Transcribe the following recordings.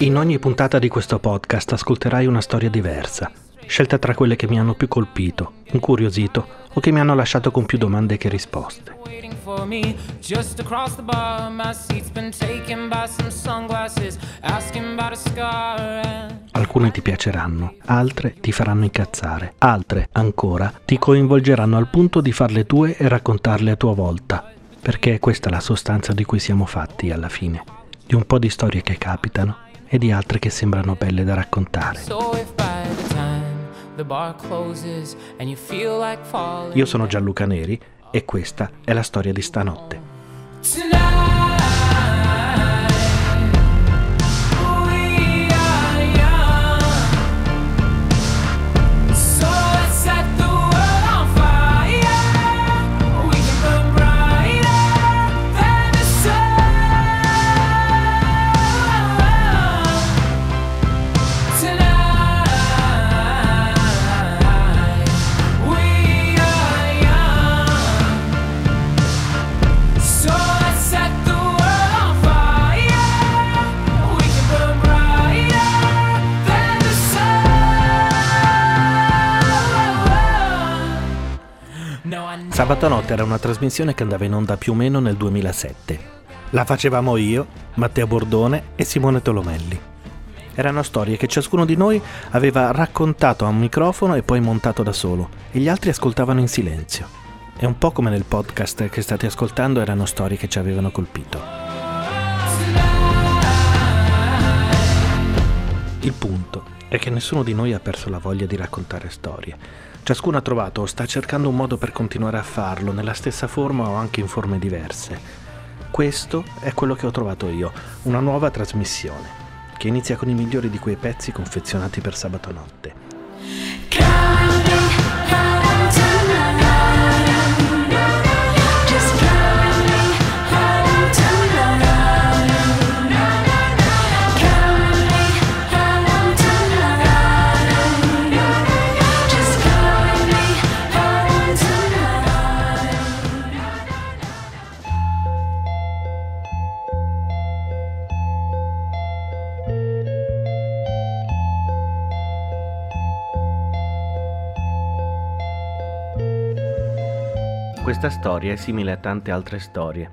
In ogni puntata di questo podcast ascolterai una storia diversa, scelta tra quelle che mi hanno più colpito, incuriosito o che mi hanno lasciato con più domande che risposte. Alcune ti piaceranno, altre ti faranno incazzare, altre ancora ti coinvolgeranno al punto di farle tue e raccontarle a tua volta, perché è questa la sostanza di cui siamo fatti alla fine, di un po' di storie che capitano e di altre che sembrano belle da raccontare. Io sono Gianluca Neri e questa è la storia di stanotte. Sabato notte era una trasmissione che andava in onda più o meno nel 2007. La facevamo io, Matteo Bordone e Simone Tolomelli. Erano storie che ciascuno di noi aveva raccontato a un microfono e poi montato da solo, e gli altri ascoltavano in silenzio. È un po' come nel podcast che state ascoltando erano storie che ci avevano colpito. Il punto è che nessuno di noi ha perso la voglia di raccontare storie Ciascuno ha trovato o sta cercando un modo per continuare a farlo, nella stessa forma o anche in forme diverse. Questo è quello che ho trovato io, una nuova trasmissione, che inizia con i migliori di quei pezzi confezionati per sabato notte. Questa storia è simile a tante altre storie.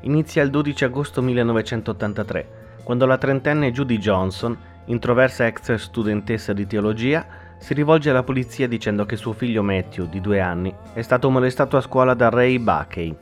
Inizia il 12 agosto 1983, quando la trentenne Judy Johnson, introversa ex studentessa di teologia, si rivolge alla polizia dicendo che suo figlio Matthew, di due anni, è stato molestato a scuola da Ray Buckey.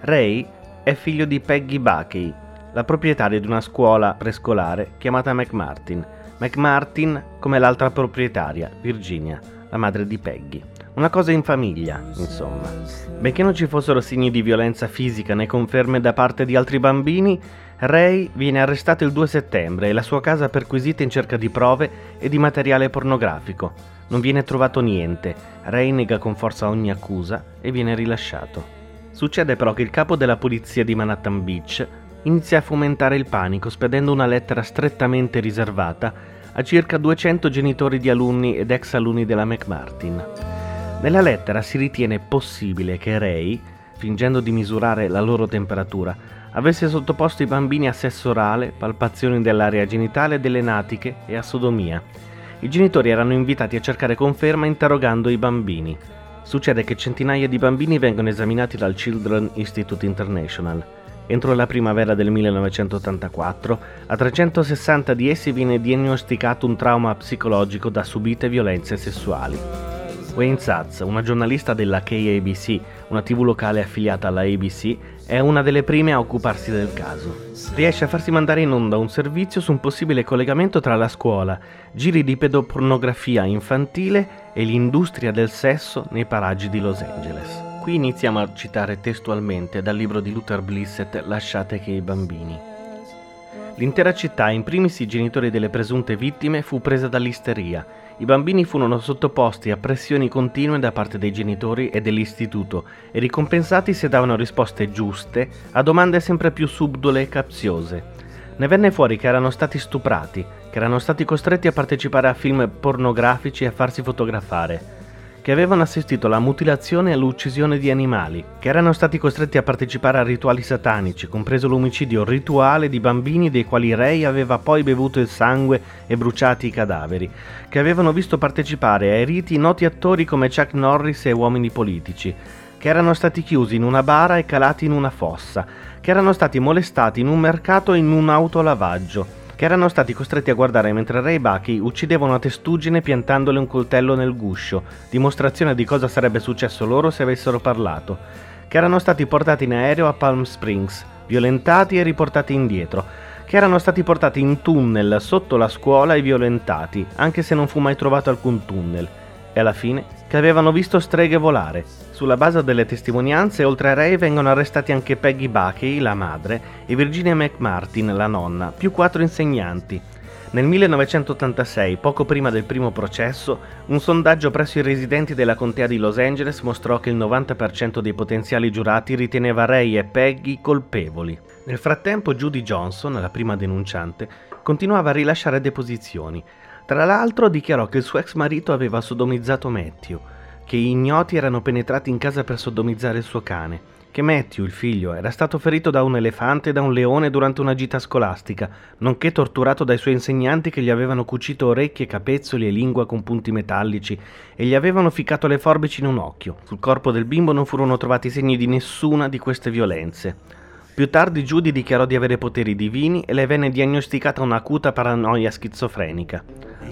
Ray è figlio di Peggy Buckey, la proprietaria di una scuola prescolare chiamata McMartin. McMartin come l'altra proprietaria, Virginia, la madre di Peggy. Una cosa in famiglia, insomma. Benché non ci fossero segni di violenza fisica né conferme da parte di altri bambini, Ray viene arrestato il 2 settembre e la sua casa perquisita in cerca di prove e di materiale pornografico. Non viene trovato niente, Ray nega con forza ogni accusa e viene rilasciato. Succede però che il capo della polizia di Manhattan Beach inizia a fomentare il panico spedendo una lettera strettamente riservata a circa 200 genitori di alunni ed ex alunni della McMartin. Nella lettera si ritiene possibile che Ray, fingendo di misurare la loro temperatura, avesse sottoposto i bambini a sesso orale, palpazioni dell'area genitale, delle natiche e a sodomia. I genitori erano invitati a cercare conferma interrogando i bambini. Succede che centinaia di bambini vengono esaminati dal Children Institute International. Entro la primavera del 1984, a 360 di essi viene diagnosticato un trauma psicologico da subite violenze sessuali. Wayne Satz, una giornalista della KABC, una tv locale affiliata alla ABC, è una delle prime a occuparsi del caso. Riesce a farsi mandare in onda un servizio su un possibile collegamento tra la scuola, giri di pedopornografia infantile e l'industria del sesso nei paraggi di Los Angeles. Qui iniziamo a citare testualmente dal libro di Luther Blissett Lasciate che i bambini. L'intera città, in primis i genitori delle presunte vittime, fu presa dall'isteria i bambini furono sottoposti a pressioni continue da parte dei genitori e dell'istituto e ricompensati se davano risposte giuste a domande sempre più subdole e capziose. Ne venne fuori che erano stati stuprati, che erano stati costretti a partecipare a film pornografici e a farsi fotografare, che avevano assistito alla mutilazione e all'uccisione di animali, che erano stati costretti a partecipare a rituali satanici, compreso l'omicidio rituale di bambini dei quali Ray aveva poi bevuto il sangue e bruciati i cadaveri, che avevano visto partecipare ai riti noti attori come Chuck Norris e uomini politici, che erano stati chiusi in una bara e calati in una fossa, che erano stati molestati in un mercato e in un autolavaggio, che erano stati costretti a guardare mentre Ray Bucky uccideva una testuggine piantandole un coltello nel guscio, dimostrazione di cosa sarebbe successo loro se avessero parlato, che erano stati portati in aereo a Palm Springs, violentati e riportati indietro, che erano stati portati in tunnel sotto la scuola e violentati, anche se non fu mai trovato alcun tunnel, e alla fine che avevano visto streghe volare. Sulla base delle testimonianze, oltre a Ray vengono arrestati anche Peggy Buckey, la madre, e Virginia McMartin, la nonna, più quattro insegnanti. Nel 1986, poco prima del primo processo, un sondaggio presso i residenti della contea di Los Angeles mostrò che il 90% dei potenziali giurati riteneva Ray e Peggy colpevoli. Nel frattempo Judy Johnson, la prima denunciante, continuava a rilasciare deposizioni, tra l'altro dichiarò che il suo ex marito aveva sodomizzato Matthew, che ignoti erano penetrati in casa per sodomizzare il suo cane, che Matthew, il figlio, era stato ferito da un elefante e da un leone durante una gita scolastica, nonché torturato dai suoi insegnanti che gli avevano cucito orecchie, capezzoli e lingua con punti metallici e gli avevano ficcato le forbici in un occhio. Sul corpo del bimbo non furono trovati segni di nessuna di queste violenze. Più tardi Judy dichiarò di avere poteri divini e le venne diagnosticata un'acuta paranoia schizofrenica.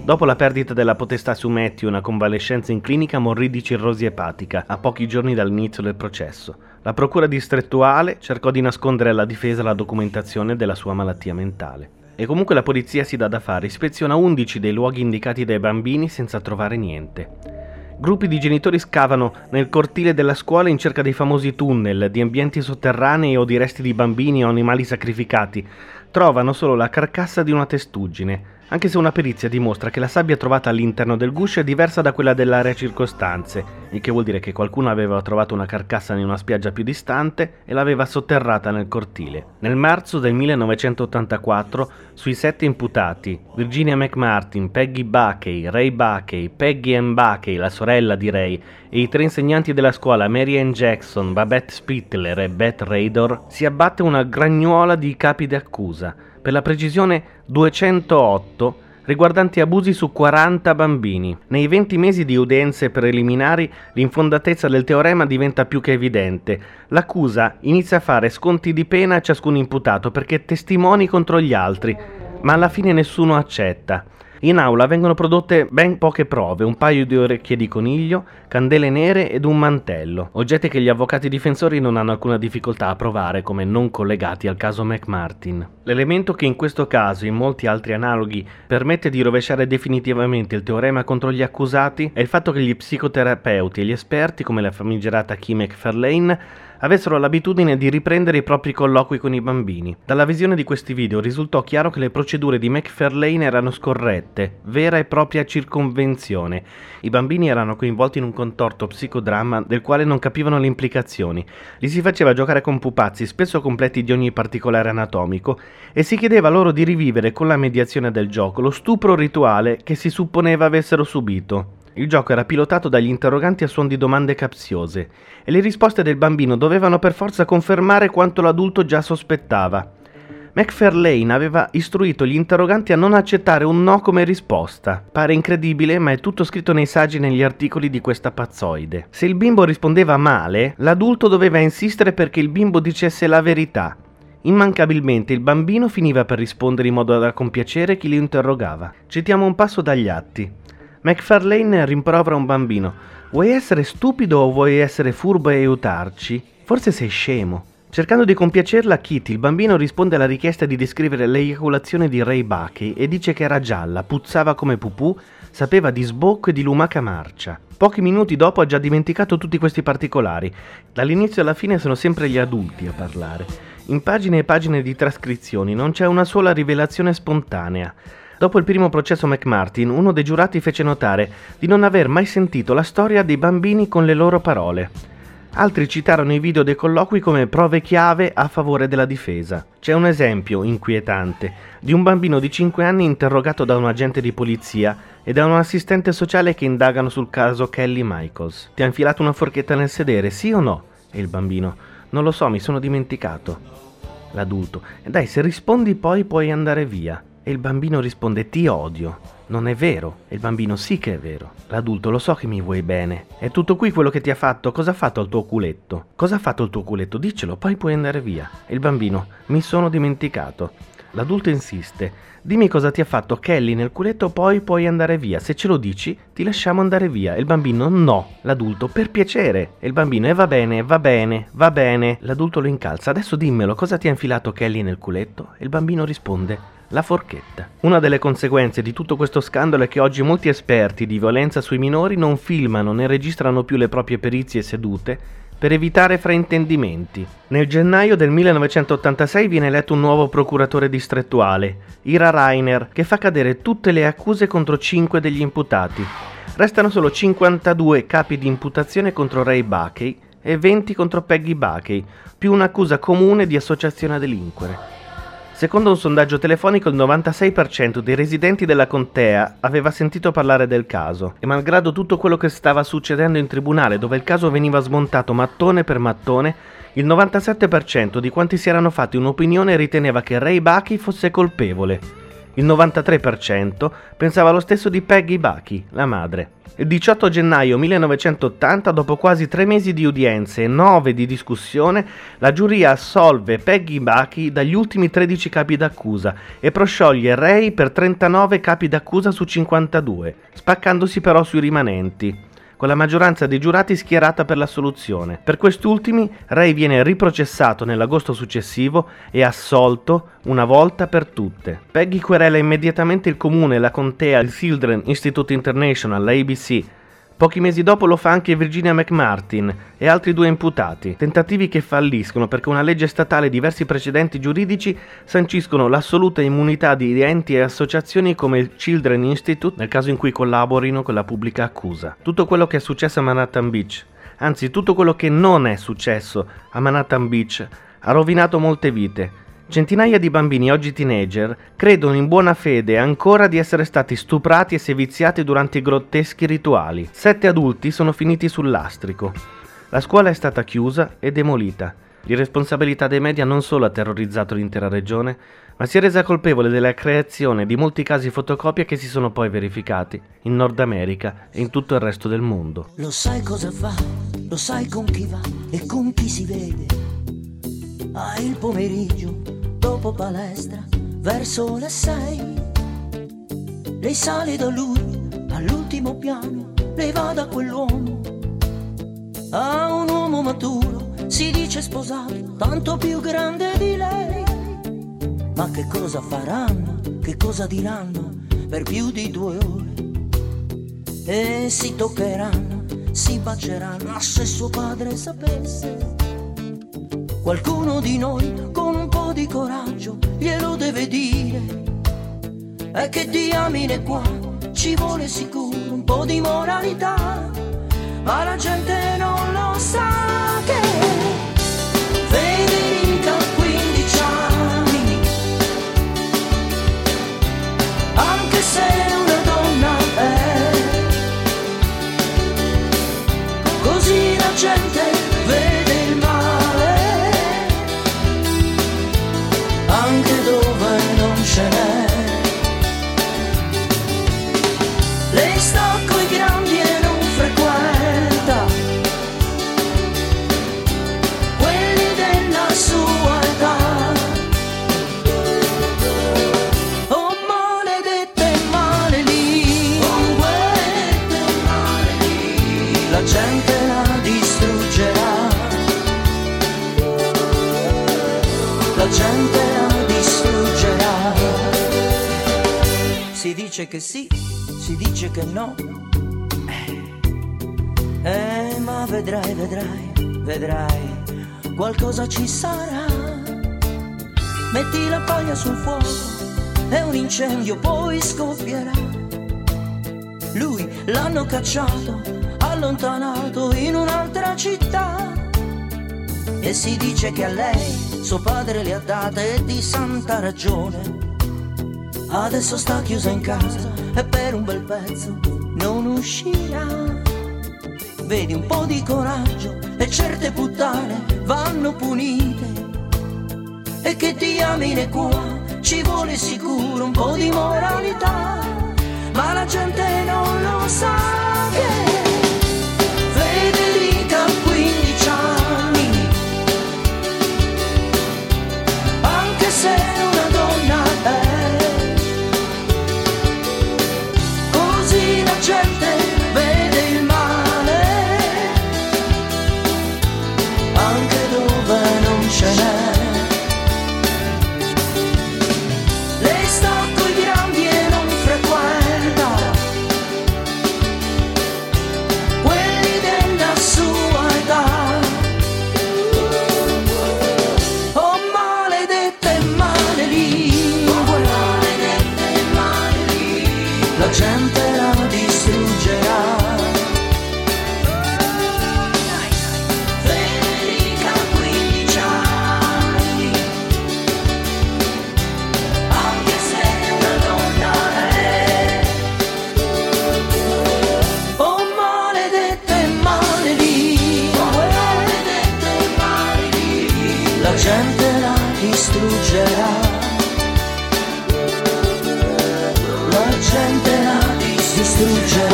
Dopo la perdita della potestà su Matthew una convalescenza in clinica morì di cirrosi epatica a pochi giorni dall'inizio del processo. La procura distrettuale cercò di nascondere alla difesa la documentazione della sua malattia mentale. E comunque la polizia si dà da fare, ispeziona 11 dei luoghi indicati dai bambini senza trovare niente. Gruppi di genitori scavano nel cortile della scuola in cerca dei famosi tunnel, di ambienti sotterranei o di resti di bambini o animali sacrificati. Trovano solo la carcassa di una testuggine, anche se una perizia dimostra che la sabbia trovata all'interno del guscio è diversa da quella dell'area circostante, il che vuol dire che qualcuno aveva trovato una carcassa in una spiaggia più distante e l'aveva sotterrata nel cortile. Nel marzo del 1984, sui sette imputati, Virginia McMartin, Peggy Buckey, Ray Buckey, Peggy Ann Buckey, la sorella di Ray, e i tre insegnanti della scuola Mary Ann Jackson, Babette Spittler e Beth Raydor, si abbatte una gragnuola di capi d'accusa per la precisione 208, riguardanti abusi su 40 bambini. Nei 20 mesi di udienze preliminari l'infondatezza del teorema diventa più che evidente. L'accusa inizia a fare sconti di pena a ciascun imputato perché testimoni contro gli altri, ma alla fine nessuno accetta. In aula vengono prodotte ben poche prove, un paio di orecchie di coniglio, candele nere ed un mantello, oggetti che gli avvocati difensori non hanno alcuna difficoltà a provare come non collegati al caso McMartin. L'elemento che in questo caso e in molti altri analoghi permette di rovesciare definitivamente il teorema contro gli accusati è il fatto che gli psicoterapeuti e gli esperti, come la famigerata Kim McFarlane, avessero l'abitudine di riprendere i propri colloqui con i bambini. Dalla visione di questi video risultò chiaro che le procedure di McFarlane erano scorrette, vera e propria circonvenzione. I bambini erano coinvolti in un contorto psicodramma del quale non capivano le implicazioni. Li si faceva giocare con pupazzi spesso completi di ogni particolare anatomico e si chiedeva loro di rivivere con la mediazione del gioco lo stupro rituale che si supponeva avessero subito. Il gioco era pilotato dagli interroganti a suon di domande capziose e le risposte del bambino dovevano per forza confermare quanto l'adulto già sospettava. McFarlane aveva istruito gli interroganti a non accettare un no come risposta. Pare incredibile, ma è tutto scritto nei saggi e negli articoli di questa pazzoide. Se il bimbo rispondeva male, l'adulto doveva insistere perché il bimbo dicesse la verità. Immancabilmente il bambino finiva per rispondere in modo da compiacere chi lo interrogava. Citiamo un passo dagli atti. McFarlane rimprovera un bambino. Vuoi essere stupido o vuoi essere furbo e aiutarci? Forse sei scemo. Cercando di compiacerla, Kitty, il bambino risponde alla richiesta di descrivere l'eiaculazione di Ray Bucky e dice che era gialla, puzzava come pupù, sapeva di sbocco e di lumaca marcia. Pochi minuti dopo ha già dimenticato tutti questi particolari. Dall'inizio alla fine sono sempre gli adulti a parlare. In pagine e pagine di trascrizioni non c'è una sola rivelazione spontanea. Dopo il primo processo McMartin, uno dei giurati fece notare di non aver mai sentito la storia dei bambini con le loro parole. Altri citarono i video dei colloqui come prove chiave a favore della difesa. C'è un esempio inquietante di un bambino di 5 anni interrogato da un agente di polizia e da un assistente sociale che indagano sul caso Kelly Michaels. Ti ha infilato una forchetta nel sedere, sì o no? E il bambino, non lo so, mi sono dimenticato. L'adulto, dai, se rispondi poi puoi andare via. E il bambino risponde ti odio. Non è vero. E il bambino sì che è vero. L'adulto lo so che mi vuoi bene. È tutto qui quello che ti ha fatto. Cosa ha fatto il tuo culetto? Cosa ha fatto il tuo culetto? Diccelo, poi puoi andare via. E il bambino mi sono dimenticato. L'adulto insiste. Dimmi cosa ti ha fatto Kelly nel culetto, poi puoi andare via. Se ce lo dici, ti lasciamo andare via. E il bambino no. L'adulto per piacere. E il bambino e eh, va bene, va bene, va bene. L'adulto lo incalza. Adesso dimmelo cosa ti ha infilato Kelly nel culetto? E il bambino risponde la forchetta. Una delle conseguenze di tutto questo scandalo è che oggi molti esperti di violenza sui minori non filmano né registrano più le proprie perizie sedute per evitare fraintendimenti. Nel gennaio del 1986 viene eletto un nuovo procuratore distrettuale, Ira Reiner, che fa cadere tutte le accuse contro 5 degli imputati. Restano solo 52 capi di imputazione contro Ray Bakey e 20 contro Peggy Bakey, più un'accusa comune di associazione a delinquere. Secondo un sondaggio telefonico il 96% dei residenti della contea aveva sentito parlare del caso e malgrado tutto quello che stava succedendo in tribunale dove il caso veniva smontato mattone per mattone, il 97% di quanti si erano fatti un'opinione riteneva che Ray Bucky fosse colpevole. Il 93% pensava lo stesso di Peggy Bucky, la madre. Il 18 gennaio 1980, dopo quasi tre mesi di udienze e nove di discussione, la giuria assolve Peggy Bucky dagli ultimi 13 capi d'accusa e proscioglie Ray per 39 capi d'accusa su 52, spaccandosi però sui rimanenti con la maggioranza dei giurati schierata per la soluzione. Per quest'ultimi, Ray viene riprocessato nell'agosto successivo e assolto una volta per tutte. Peggy querela immediatamente il comune, la contea, il Children Institute International, la ABC, Pochi mesi dopo lo fa anche Virginia McMartin e altri due imputati, tentativi che falliscono perché una legge statale e diversi precedenti giuridici sanciscono l'assoluta immunità di enti e associazioni come il Children Institute nel caso in cui collaborino con la pubblica accusa. Tutto quello che è successo a Manhattan Beach, anzi tutto quello che non è successo a Manhattan Beach, ha rovinato molte vite Centinaia di bambini, oggi teenager, credono in buona fede ancora di essere stati stuprati e seviziati durante i grotteschi rituali. Sette adulti sono finiti sul lastrico. La scuola è stata chiusa e demolita. L'irresponsabilità dei media non solo ha terrorizzato l'intera regione, ma si è resa colpevole della creazione di molti casi fotocopia che si sono poi verificati in Nord America e in tutto il resto del mondo. Lo sai cosa fa, lo sai con chi va e con chi si vede. Ah, il pomeriggio dopo palestra, verso le sei. Lei sale da lui all'ultimo piano, lei va da quell'uomo. A un uomo maturo, si dice sposato, tanto più grande di lei. Ma che cosa faranno, che cosa diranno per più di due ore? E si toccheranno, si baceranno, se suo padre sapesse Qualcuno di noi con un coraggio glielo deve dire. E che diamine qua ci vuole sicuro un po' di moralità, ma la gente che sì, si dice che no. Eh, eh, ma vedrai, vedrai, vedrai, qualcosa ci sarà. Metti la paglia sul fuoco e un incendio poi scoppierà. Lui l'hanno cacciato, allontanato in un'altra città. e si dice che a lei suo padre le ha date di santa ragione. Adesso sta chiusa in casa e per un bel pezzo non uscirà. Vedi un po' di coraggio e certe puttane vanno punite. E che diamine qua ci vuole sicuro un po' di moralità, ma la gente non lo sa che gente la distruggerà